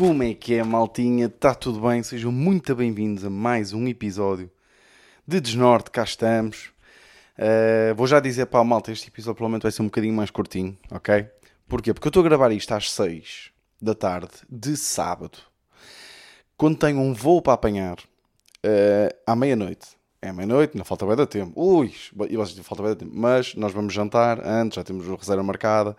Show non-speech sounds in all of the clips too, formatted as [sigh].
Como é que é, maltinha? Está tudo bem? Sejam muito bem-vindos a mais um episódio de Desnorte. Cá estamos. Uh, vou já dizer para a malta, este episódio provavelmente vai ser um bocadinho mais curtinho, ok? Porquê? Porque eu estou a gravar isto às 6 da tarde de sábado, quando tenho um voo para apanhar uh, à meia-noite. É meia-noite, não falta bem da tempo. Ui, falta bem da tempo. Mas nós vamos jantar antes, já temos a reserva marcada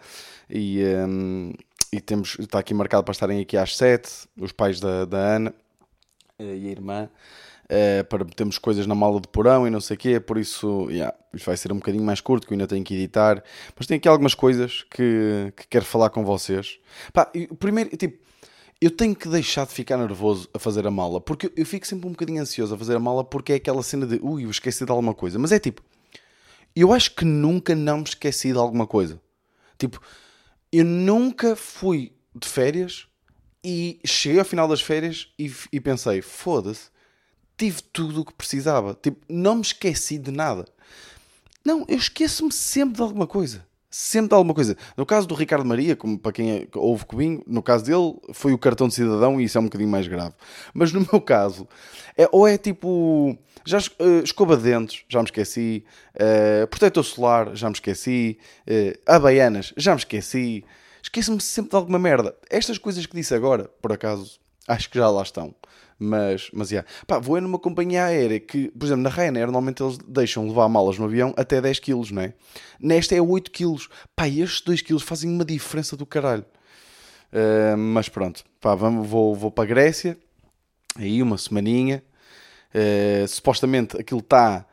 e, um, e temos, está aqui marcado para estarem aqui às 7, os pais da, da Ana eh, e a irmã, uh, para metermos coisas na mala de porão e não sei o quê, por isso yeah, vai ser um bocadinho mais curto, que eu ainda tenho que editar. Mas tem aqui algumas coisas que, que quero falar com vocês. Pá, primeiro, tipo eu tenho que deixar de ficar nervoso a fazer a mala, porque eu fico sempre um bocadinho ansioso a fazer a mala, porque é aquela cena de ui, eu esqueci de alguma coisa. Mas é tipo, eu acho que nunca não me esqueci de alguma coisa. Tipo, eu nunca fui de férias e cheguei ao final das férias e, e pensei, foda-se, tive tudo o que precisava. Tipo, não me esqueci de nada. Não, eu esqueço-me sempre de alguma coisa sempre alguma coisa. No caso do Ricardo Maria, como para quem é, ouve Cubinho, no caso dele foi o cartão de cidadão e isso é um bocadinho mais grave. Mas no meu caso, é, ou é tipo, já uh, escova de dentes, já me esqueci, uh, protetor solar, já me esqueci, uh, já me esqueci. Esqueço-me sempre de alguma merda. Estas coisas que disse agora, por acaso, acho que já lá estão. Mas, mas yeah. Pá, vou numa companhia aérea que, por exemplo, na Ryanair, normalmente eles deixam levar malas no avião até 10 kg, não é? Nesta é 8 kg. Pá, estes 2 kg fazem uma diferença do caralho. Uh, mas pronto, pá, vamos, vou, vou para a Grécia, aí uma semaninha. Uh, supostamente aquilo está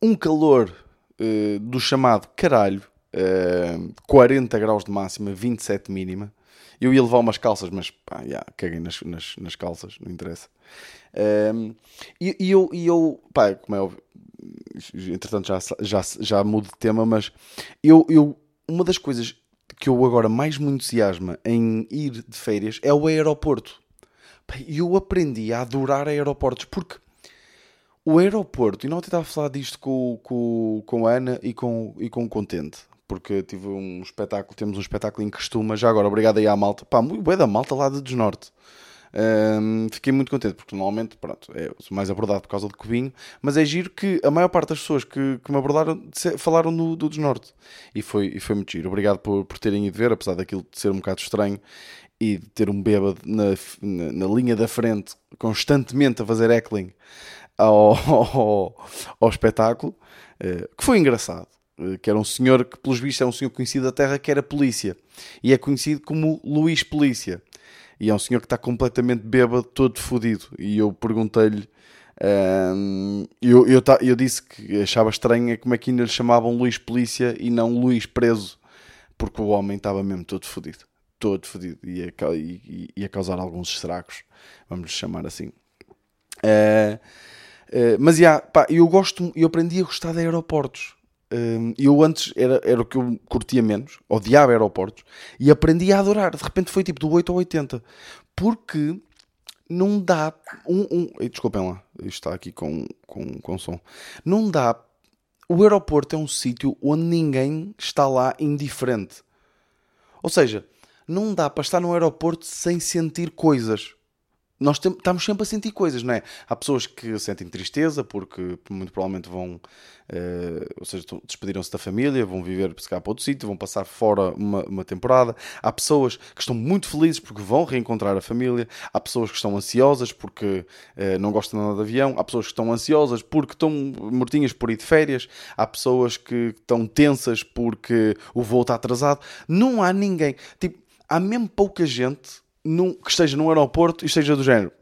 um calor uh, do chamado caralho, 40 graus de máxima, 27 mínima. Eu ia levar umas calças, mas pá, yeah, caguei nas, nas, nas calças, não interessa. Um, e, e, eu, e eu, pá, como é óbvio, entretanto já, já, já mudo de tema, mas eu, eu, uma das coisas que eu agora mais me entusiasma em ir de férias é o aeroporto. E eu aprendi a adorar aeroportos porque o aeroporto, e não estava a falar disto com, com, com a Ana e com, e com o Contente, porque tive um espetáculo, temos um espetáculo em Costuma, já agora, obrigado aí à malta, pá, muito bem da malta lá de Desnorte. Um, fiquei muito contente, porque normalmente, pronto, é, mais abordado por causa de Cubinho, mas é giro que a maior parte das pessoas que, que me abordaram falaram do, do Desnorte, e foi, e foi muito giro. Obrigado por, por terem ido ver, apesar daquilo de ser um bocado estranho, e de ter um bêbado na, na, na linha da frente, constantemente a fazer heckling ao, [laughs] ao, ao espetáculo, uh, que foi engraçado. Eh, que era um senhor que, pelos vistos, é um senhor conhecido da terra que era polícia. E é conhecido como Luís Polícia. E é um senhor que está completamente bêbado, todo fodido. E eu perguntei-lhe. Um, eu, eu, eu, disse que achava estranho como é que ainda lhe chamavam Luís Polícia e não Luís Preso, porque o homem estava mesmo todo fodido, todo fodido, ia, ia, ia causar alguns estragos, vamos chamar assim. Uh, uh, mas yeah, pá, eu gosto, eu aprendi a gostar de aeroportos. Hum, eu antes era, era o que eu curtia menos, odiava aeroportos, e aprendi a adorar. De repente foi tipo do 8 ao 80. Porque não dá. Um, um, desculpem lá, isto está aqui com, com, com som. Não dá. O aeroporto é um sítio onde ninguém está lá indiferente. Ou seja, não dá para estar no aeroporto sem sentir coisas nós estamos sempre a sentir coisas, não é? Há pessoas que sentem tristeza porque muito provavelmente vão, uh, ou seja, despediram-se da família, vão viver se calhar para outro sítio, vão passar fora uma, uma, temporada. Há pessoas que estão muito felizes porque vão reencontrar a família. Há pessoas que estão ansiosas porque uh, não gostam nada de avião. Há pessoas que estão ansiosas porque estão mortinhas por ir de férias. Há pessoas que estão tensas porque o voo está atrasado. Não há ninguém. Tipo, há mesmo pouca gente num, que esteja num aeroporto e esteja do género.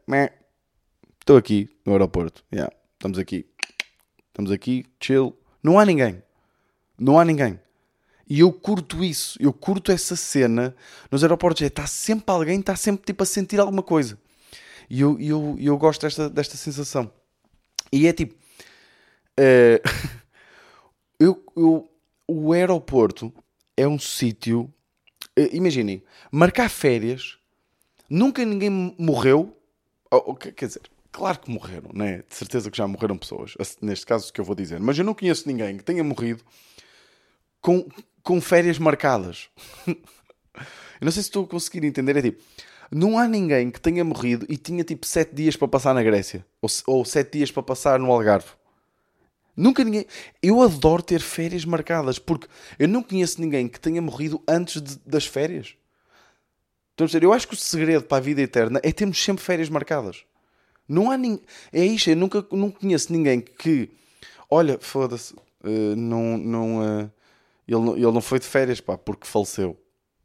Estou aqui no aeroporto. Yeah, estamos aqui. Estamos aqui, chill. Não há ninguém. Não há ninguém. E eu curto isso. Eu curto essa cena nos aeroportos. É, está sempre alguém, está sempre tipo a sentir alguma coisa. E eu, eu, eu gosto desta, desta sensação. E é tipo. Uh, [laughs] eu, eu, o aeroporto é um sítio. Uh, imaginem, marcar férias Nunca ninguém morreu. quer dizer, claro que morreram, né? De certeza que já morreram pessoas. Neste caso que eu vou dizer. Mas eu não conheço ninguém que tenha morrido com, com férias marcadas. [laughs] Eu não sei se estou a conseguir entender. É tipo, não há ninguém que tenha morrido e tinha tipo 7 dias para passar na Grécia. Ou, ou 7 dias para passar no Algarve. Nunca ninguém. Eu adoro ter férias marcadas porque eu não conheço ninguém que tenha morrido antes de, das férias. Estou a dizer, eu acho que o segredo para a vida eterna é termos sempre férias marcadas. Não há ninguém. É isto, eu nunca não conheço ninguém que. Olha, foda-se, uh, não. não uh, ele, ele não foi de férias, pá, porque faleceu.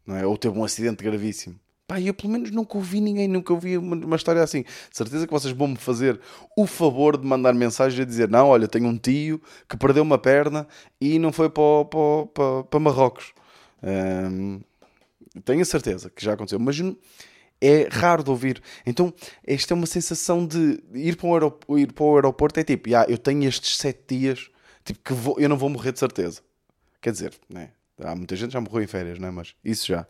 Não é? Ou teve um acidente gravíssimo. Pá, eu pelo menos nunca ouvi ninguém, nunca ouvi uma, uma história assim. De certeza que vocês vão-me fazer o favor de mandar mensagem a dizer: Não, olha, tenho um tio que perdeu uma perna e não foi para, para, para, para Marrocos. Um, tenho a certeza que já aconteceu, mas é raro de ouvir. Então, esta é uma sensação de ir para o aeroporto, ir para o aeroporto é tipo: yeah, eu tenho estes sete dias tipo, que vou, eu não vou morrer de certeza. Quer dizer, né? há muita gente já morreu em férias, não é? Mas isso já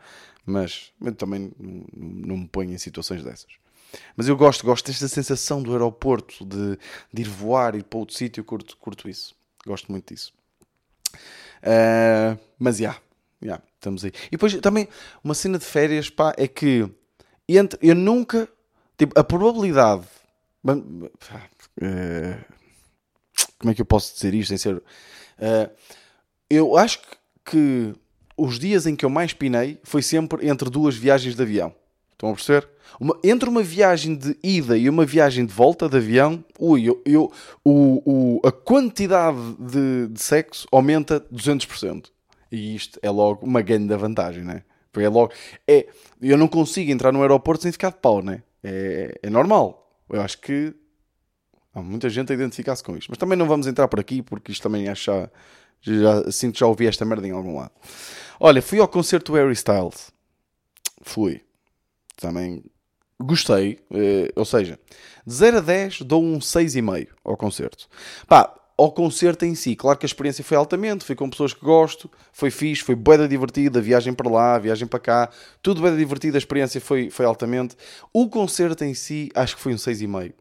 mas eu também não, não me ponho em situações dessas. Mas eu gosto, gosto desta sensação do aeroporto, de, de ir voar, ir para outro sítio, curto, curto isso. Gosto muito disso. Uh, mas já, yeah, yeah, estamos aí. E depois também, uma cena de férias, pá, é que entre, eu nunca, tipo, a probabilidade. Uh, como é que eu posso dizer isto sem ser. Uh, eu acho que os dias em que eu mais pinei foi sempre entre duas viagens de avião. Estão a perceber? Uma, entre uma viagem de ida e uma viagem de volta de avião, ui, eu, eu o, o, a quantidade de, de, sexo aumenta 200%. E isto é logo uma grande vantagem, né? Porque é logo. É, eu não consigo entrar no aeroporto sem ficar de pau, né? É, é normal. Eu acho que há muita gente a identificar-se com isto. Mas também não vamos entrar por aqui porque isto também acho já, já sinto que já ouvi esta merda em algum lado. Olha, fui ao concerto do Harry Styles. Fui. Também gostei. Eh, ou seja, de 0 a 10 dou um 6,5 ao concerto. Pá, ao concerto em si, claro que a experiência foi altamente, fui com pessoas que gosto, foi fixe, foi boeda divertida, viagem para lá, viagem para cá, tudo boeda divertido, a experiência foi, foi altamente. O concerto em si, acho que foi um 6,5.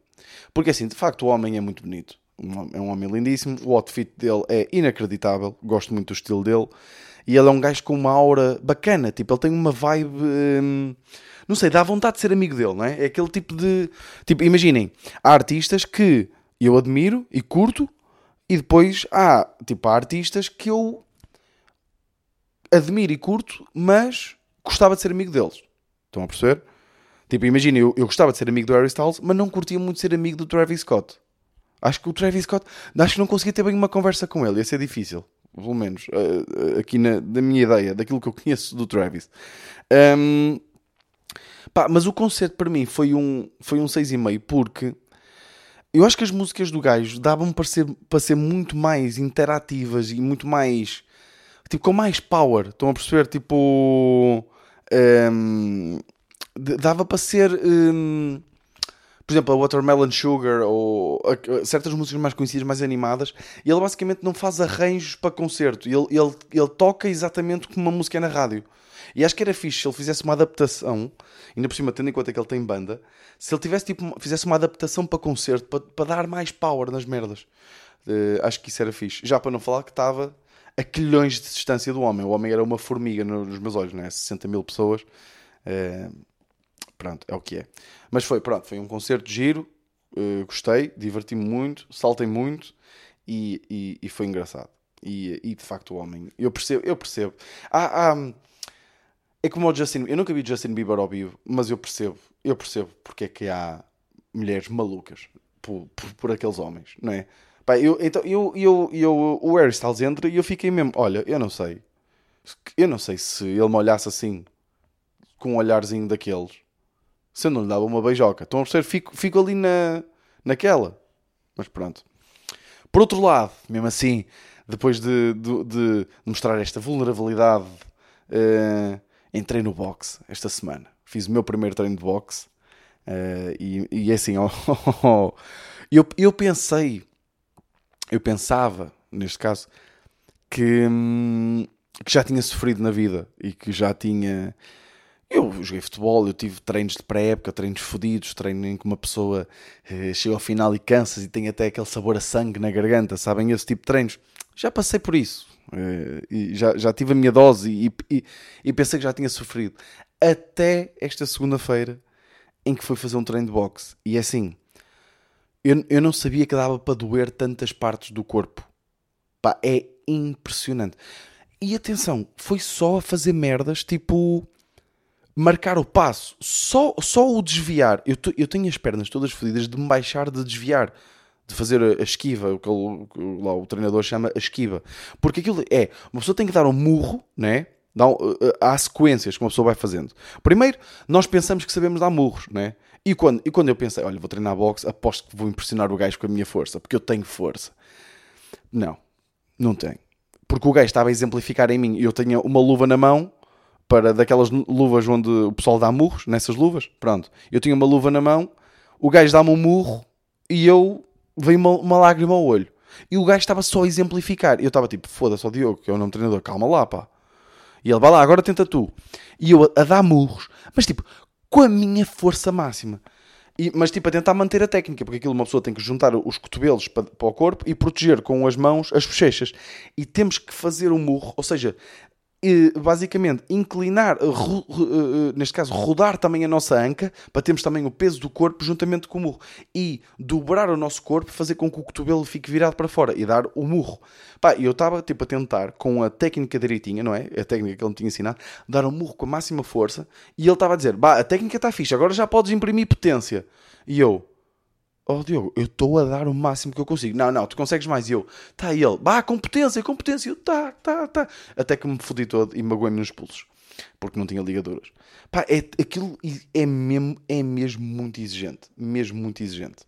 Porque assim, de facto, o homem é muito bonito. É um homem lindíssimo, o outfit dele é inacreditável, gosto muito do estilo dele. E ele é um gajo com uma aura bacana, tipo, ele tem uma vibe. Hum, não sei, dá vontade de ser amigo dele, não é? É aquele tipo de. Tipo, imaginem, há artistas que eu admiro e curto, e depois há, tipo, há artistas que eu admiro e curto, mas gostava de ser amigo deles. Estão a perceber? Tipo, imaginem, eu, eu gostava de ser amigo do Harry Styles, mas não curtia muito ser amigo do Travis Scott. Acho que o Travis Scott, acho que não conseguia ter bem uma conversa com ele, ia ser difícil pelo menos uh, aqui na, da minha ideia, daquilo que eu [laughs] conheço do Travis. Um, pá, mas o concerto para mim foi um, foi um 6,5 porque eu acho que as músicas do gajo davam para ser, para ser muito mais interativas e muito mais tipo com mais power. Estão a perceber? Tipo. Um, dava para ser. Um, por exemplo, a Watermelon Sugar ou a, a, certas músicas mais conhecidas, mais animadas, ele basicamente não faz arranjos para concerto, ele, ele, ele toca exatamente como uma música é na rádio. E acho que era fixe se ele fizesse uma adaptação, ainda por cima, tendo em conta que ele tem banda, se ele tivesse tipo, fizesse uma adaptação para concerto, para, para dar mais power nas merdas. Uh, acho que isso era fixe. Já para não falar que estava a quilhões de distância do homem. O homem era uma formiga nos meus olhos, né? 60 mil pessoas. Uh, pronto, é o que é. Mas foi, pronto, foi um concerto de giro, uh, gostei, diverti-me muito, saltei muito e, e, e foi engraçado. E, e, de facto o homem, eu percebo, eu percebo. Há, há, é como o Justin, eu nunca vi Justin Bieber ao vivo, mas eu percebo, eu percebo porque é que há mulheres malucas por, por, por aqueles homens, não é? Pá, eu, então, eu, eu, eu, o Harry Styles entra e eu fiquei mesmo, olha, eu não sei, eu não sei se ele me olhasse assim, com um olharzinho daqueles, se eu não lhe dava uma beijoca. Estão a perceber? Fico, fico ali na, naquela. Mas pronto. Por outro lado, mesmo assim, depois de, de, de mostrar esta vulnerabilidade, uh, entrei no boxe esta semana. Fiz o meu primeiro treino de boxe. Uh, e, e é assim, [laughs] oh, oh, oh, eu, eu pensei, eu pensava, neste caso, que, hum, que já tinha sofrido na vida e que já tinha eu joguei futebol, eu tive treinos de pré-época, treinos fodidos, treino em que uma pessoa eh, chega ao final e cansa e tem até aquele sabor a sangue na garganta, sabem? Esse tipo de treinos. Já passei por isso. Eh, e já, já tive a minha dose e, e, e, pensei que já tinha sofrido. até esta segunda-feira em que foi fazer um treino de boxe. E é assim, eu, eu não sabia que dava para doer tantas partes do corpo. Pá, é impressionante. E atenção, foi só a fazer merdas, tipo marcar o passo, só, só o desviar. Eu, eu tenho as pernas todas fodidas de me baixar de desviar, de fazer a, esquiva, o que lá o treinador chama a esquiva. Porque aquilo é, uma pessoa tem que dar um murro, né? Dá um, há sequências que uma pessoa vai fazendo. Primeiro, nós pensamos que sabemos dar murros, né? E quando, e quando eu pensei, olha, vou treinar boxe, aposto que vou impressionar o gajo com a minha força, porque eu tenho força. Não, não tenho. Porque o gajo estava a exemplificar em mim. Eu tinha uma luva na mão, para daquelas luvas onde o pessoal dá murros, nessas luvas. Pronto, eu tinha uma luva na mão, o gajo dá-me um murro e eu veio uma, uma lágrima ao olho. E o gajo estava só a exemplificar. Eu estava tipo, foda-se ao Diogo, que é o nome do treinador, calma lá, pá. E ele, vai lá, agora tenta tu. E eu a, a dar murros, mas tipo, com a minha força máxima. E, mas tipo, a tentar manter a técnica, porque aquilo uma pessoa tem que juntar os cotovelos para, para, o corpo e proteger com as mãos as bochechas. E temos que fazer o um murro, ou seja, basicamente inclinar, ro, ro, neste caso rodar também a nossa anca para termos também o peso do corpo juntamente com o murro e dobrar o nosso corpo, fazer com que o cotovelo fique virado para fora e dar o murro. Pá, eu estava tipo a tentar com a técnica direitinha, não é? A técnica que ele me tinha ensinado, dar o murro com a máxima força e ele estava a dizer: "Bah, a técnica está fixe, agora já podes imprimir potência". E eu: Oh Diogo, eu estou a dar o máximo que eu consigo. Não, não, tu consegues mais. E eu, tá, e ele, bah, competência, competência. Eu, tá, tá, tá. Até que me fodi todo e magoei-me nos pulsos. Porque não tinha ligaduras. Pá, é, aquilo é mesmo, é mesmo muito exigente. Mesmo muito exigente.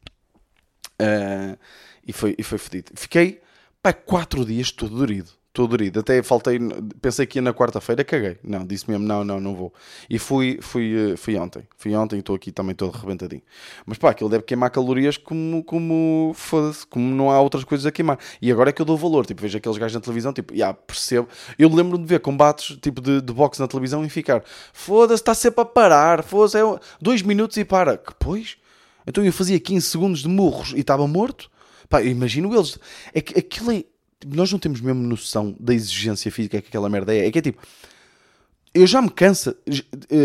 Uh, e, foi, e foi fodido. Fiquei, pá, quatro dias todo dorido todo dorido. Até faltei, pensei que ia na quarta-feira, caguei. Não, disse mesmo, não, não, não vou. E fui, fui, eh, fui ontem. Fui ontem e estou aqui também todo arrebentadinho. Mas pá, aquilo deve queimar calorias como, como foda-se, como não há outras coisas a queimar. E agora é que eu dou valor, tipo, vejo aqueles gajos na televisão, tipo, já yeah, percebo. Eu lembro de ver combates, tipo, de, de boxe na televisão e ficar, foda-se, está sempre a parar, foda-se, é dois minutos e para. Que pois? Então eu fazia 15 segundos de murros e estava morto. Pá, imagino eles. É aquilo é Tipo, nós não temos mesmo noção da exigência física que aquela merda é. É que é tipo, eu já me canso,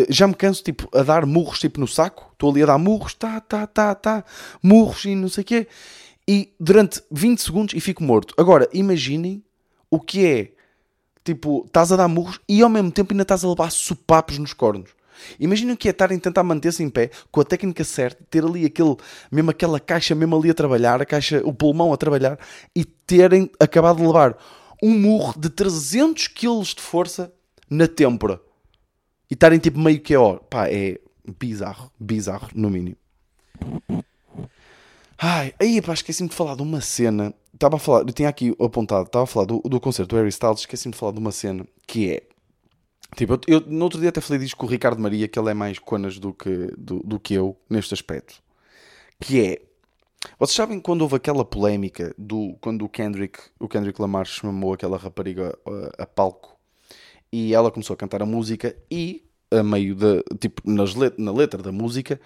já me canso tipo a dar murros tipo no saco. Estou ali a dar murros, tá, tá, tá, tá, murros e não sei o quê. E durante 20 segundos e fico morto. Agora, imaginem o que é, tipo, estás a dar murros e ao mesmo tempo ainda estás a levar sopapos nos cornos. Imagina que é estarem a tentar manter-se em pé com a técnica certa, ter ali aquele, mesmo aquela caixa mesmo ali a trabalhar, a caixa, o pulmão a trabalhar e terem acabado de levar um murro de 300 kg de força na têmpora e estarem tipo meio que ó, pá, é bizarro, bizarro no mínimo. Ai, aí pá, esqueci-me de falar de uma cena. Estava a falar, eu tinha aqui apontado, estava a falar do, do concerto do Harry Styles, esqueci-me de falar de uma cena que é Tipo, eu, eu, no outro dia até falei disso com o Ricardo Maria, que ele é mais conas do que, do, do que eu neste aspecto. Que é. Vocês sabem quando houve aquela polémica do quando o Kendrick, o Kendrick Lamar chamou aquela rapariga a, uh, a palco e ela começou a cantar a música e a meio da tipo nas let, na letra da música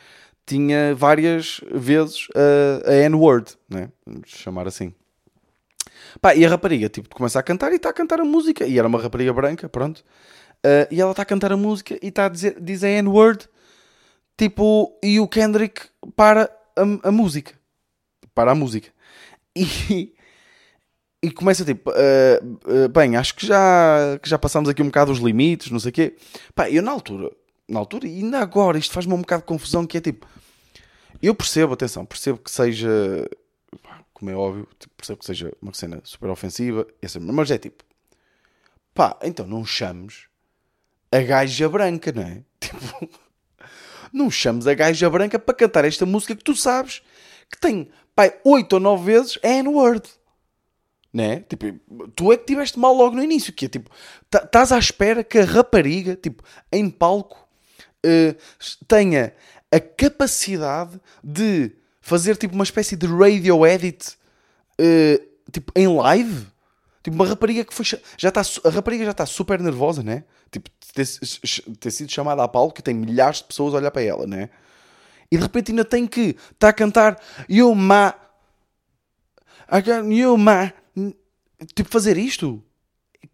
tinha várias vezes a, a N-word, né? Vamos chamar assim. Pá, e a rapariga tipo começa a cantar e está a cantar a música e era uma rapariga branca, pronto. Uh, e ela está a cantar a música e está a dizer, diz a N-word, tipo, e o Kendrick para a, a, música. Para a música. E, e começa tipo, uh, uh, bem, acho que já, que já passamos aqui um bocado os limites, não sei o quê. Pá, eu na altura, na altura, e ainda agora, isto faz-me um bocado de confusão, que é tipo, eu percebo, atenção, percebo que seja, como é óbvio, tipo, percebo que seja uma cena super ofensiva, mas é tipo, pá, então não chames a gaja branca, não é? [laughs] Tipo, não chames a gaja branca para cantar esta música que tu sabes que tem, pai, oito ou nove vezes N-word. Né? Tipo, tu é que tiveste mal logo no início, que é tipo, estás à espera que a rapariga, tipo, em palco, uh, tenha a capacidade de fazer tipo uma espécie de radio edit uh, tipo em live. Tipo, uma rapariga que foi. Já está, a rapariga já está super nervosa, né? Tipo, ter, ter sido chamada a palco que tem milhares de pessoas a olhar para ela, né? E de repente ainda tem que estar tá a cantar You ma. You ma. Tipo, fazer isto.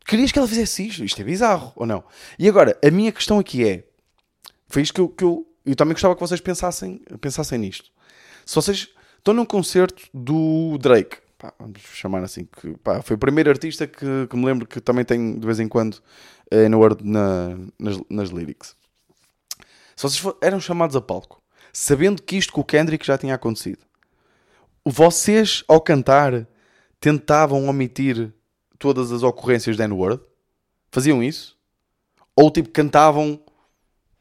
Querias que ela fizesse isto? Isto é bizarro, ou não? E agora, a minha questão aqui é: Foi isto que eu, que eu, eu também gostava que vocês pensassem, pensassem nisto. Se vocês estão num concerto do Drake, pá, vamos chamar assim, que pá, foi o primeiro artista que, que, me lembro que também tem de vez em quando é, no word, na, nas, nas lyrics. Se vocês for, eram chamados a palco, sabendo que isto com o Kendrick já tinha acontecido, vocês ao cantar tentavam omitir todas as ocorrências da N-word? Faziam isso? Ou tipo cantavam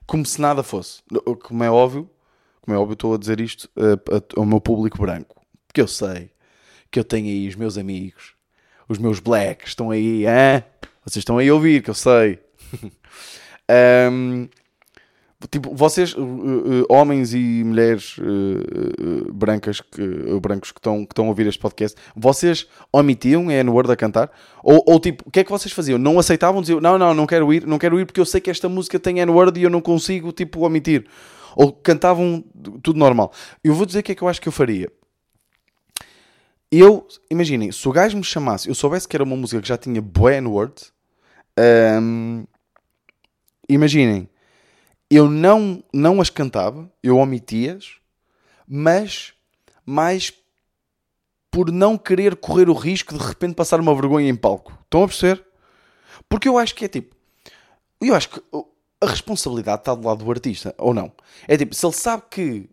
como se nada fosse? Como é óbvio, como é óbvio, estou a dizer isto uh, ao meu público branco, porque eu sei que eu tenho aí os meus amigos, os meus blacks, estão aí, hein? vocês estão aí a ouvir, que eu sei. [laughs] um, tipo, vocês, uh, uh, homens e mulheres uh, brancas que, brancos que estão, que estão a ouvir este podcast, vocês omitiam a N-word a cantar? Ou, ou tipo, o que é que vocês faziam? Não aceitavam? Diziam, não, não, não quero ir, não quero ir porque eu sei que esta música tem N-word e eu não consigo, tipo, omitir. Ou cantavam tudo normal. Eu vou dizer o que é que eu acho que eu faria. Eu, imaginem, se o gajo me chamasse, eu soubesse que era uma música que já tinha bué N-word, um, imaginem, eu não, não as cantava, eu omitia-as, mas por não querer correr o risco de de repente passar uma vergonha em palco. Estão a perceber? Porque eu acho que é tipo. Eu acho que a responsabilidade está do lado do artista, ou não? É tipo, se ele sabe que.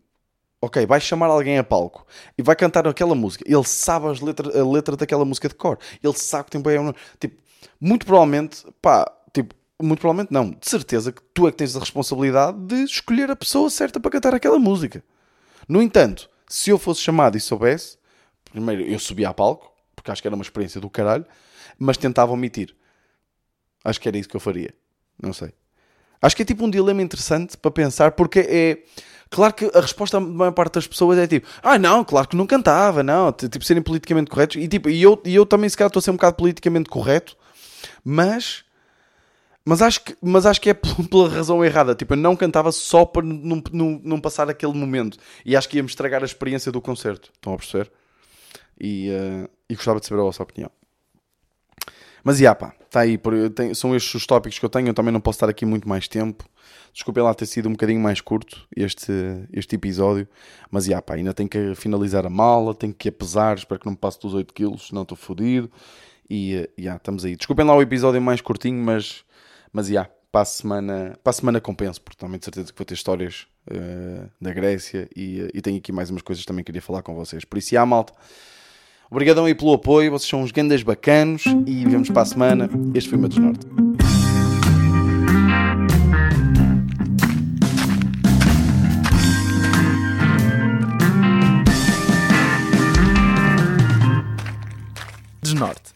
Ok, vai chamar alguém a palco e vai cantar aquela música, ele sabe as a letra daquela música de cor, ele sabe que tem bem. Tipo, muito provavelmente, pá, tipo, muito provavelmente não, de certeza que tu é que tens a responsabilidade de escolher a pessoa certa para cantar aquela música. No entanto, se eu fosse chamado e soubesse, primeiro eu subia a palco, porque acho que era uma experiência do caralho, mas tentava omitir. Acho que era isso que eu faria. Não sei. Acho que é tipo um dilema interessante para pensar, porque é. Claro que a resposta da maior parte das pessoas é tipo, ah não, claro que não cantava, não, tipo, serem politicamente corretos. E, tipo, e, eu, e eu também se calhar estou a ser um bocado politicamente correto, mas mas acho que, mas acho que é [laughs] pela razão errada. Tipo, eu não cantava só para não, passar aquele momento. E acho que ia-me estragar a experiência do concerto. Estão a perceber? E, uh, e gostava de saber a vossa opinião. Mas, já pá, está aí. São estes os tópicos que eu tenho. Eu também não posso estar aqui muito mais tempo. Desculpem lá ter sido um bocadinho mais curto este, este episódio. Mas, já pá, ainda tenho que finalizar a mala. Tenho que apesar. Espero que não me passe dos 8 kg, senão estou fodido. E, já, estamos aí. Desculpem lá o episódio mais curtinho, mas mas, já, para a semana, para a semana compenso, porque também de certeza que vou ter histórias uh, da Grécia e, e tenho aqui mais umas coisas que também queria falar com vocês. Por isso, já, malta. Obrigadão aí pelo apoio, vocês são uns grandes bacanos e vemos para a semana. Este foi o meu Desnorte. Desnorte.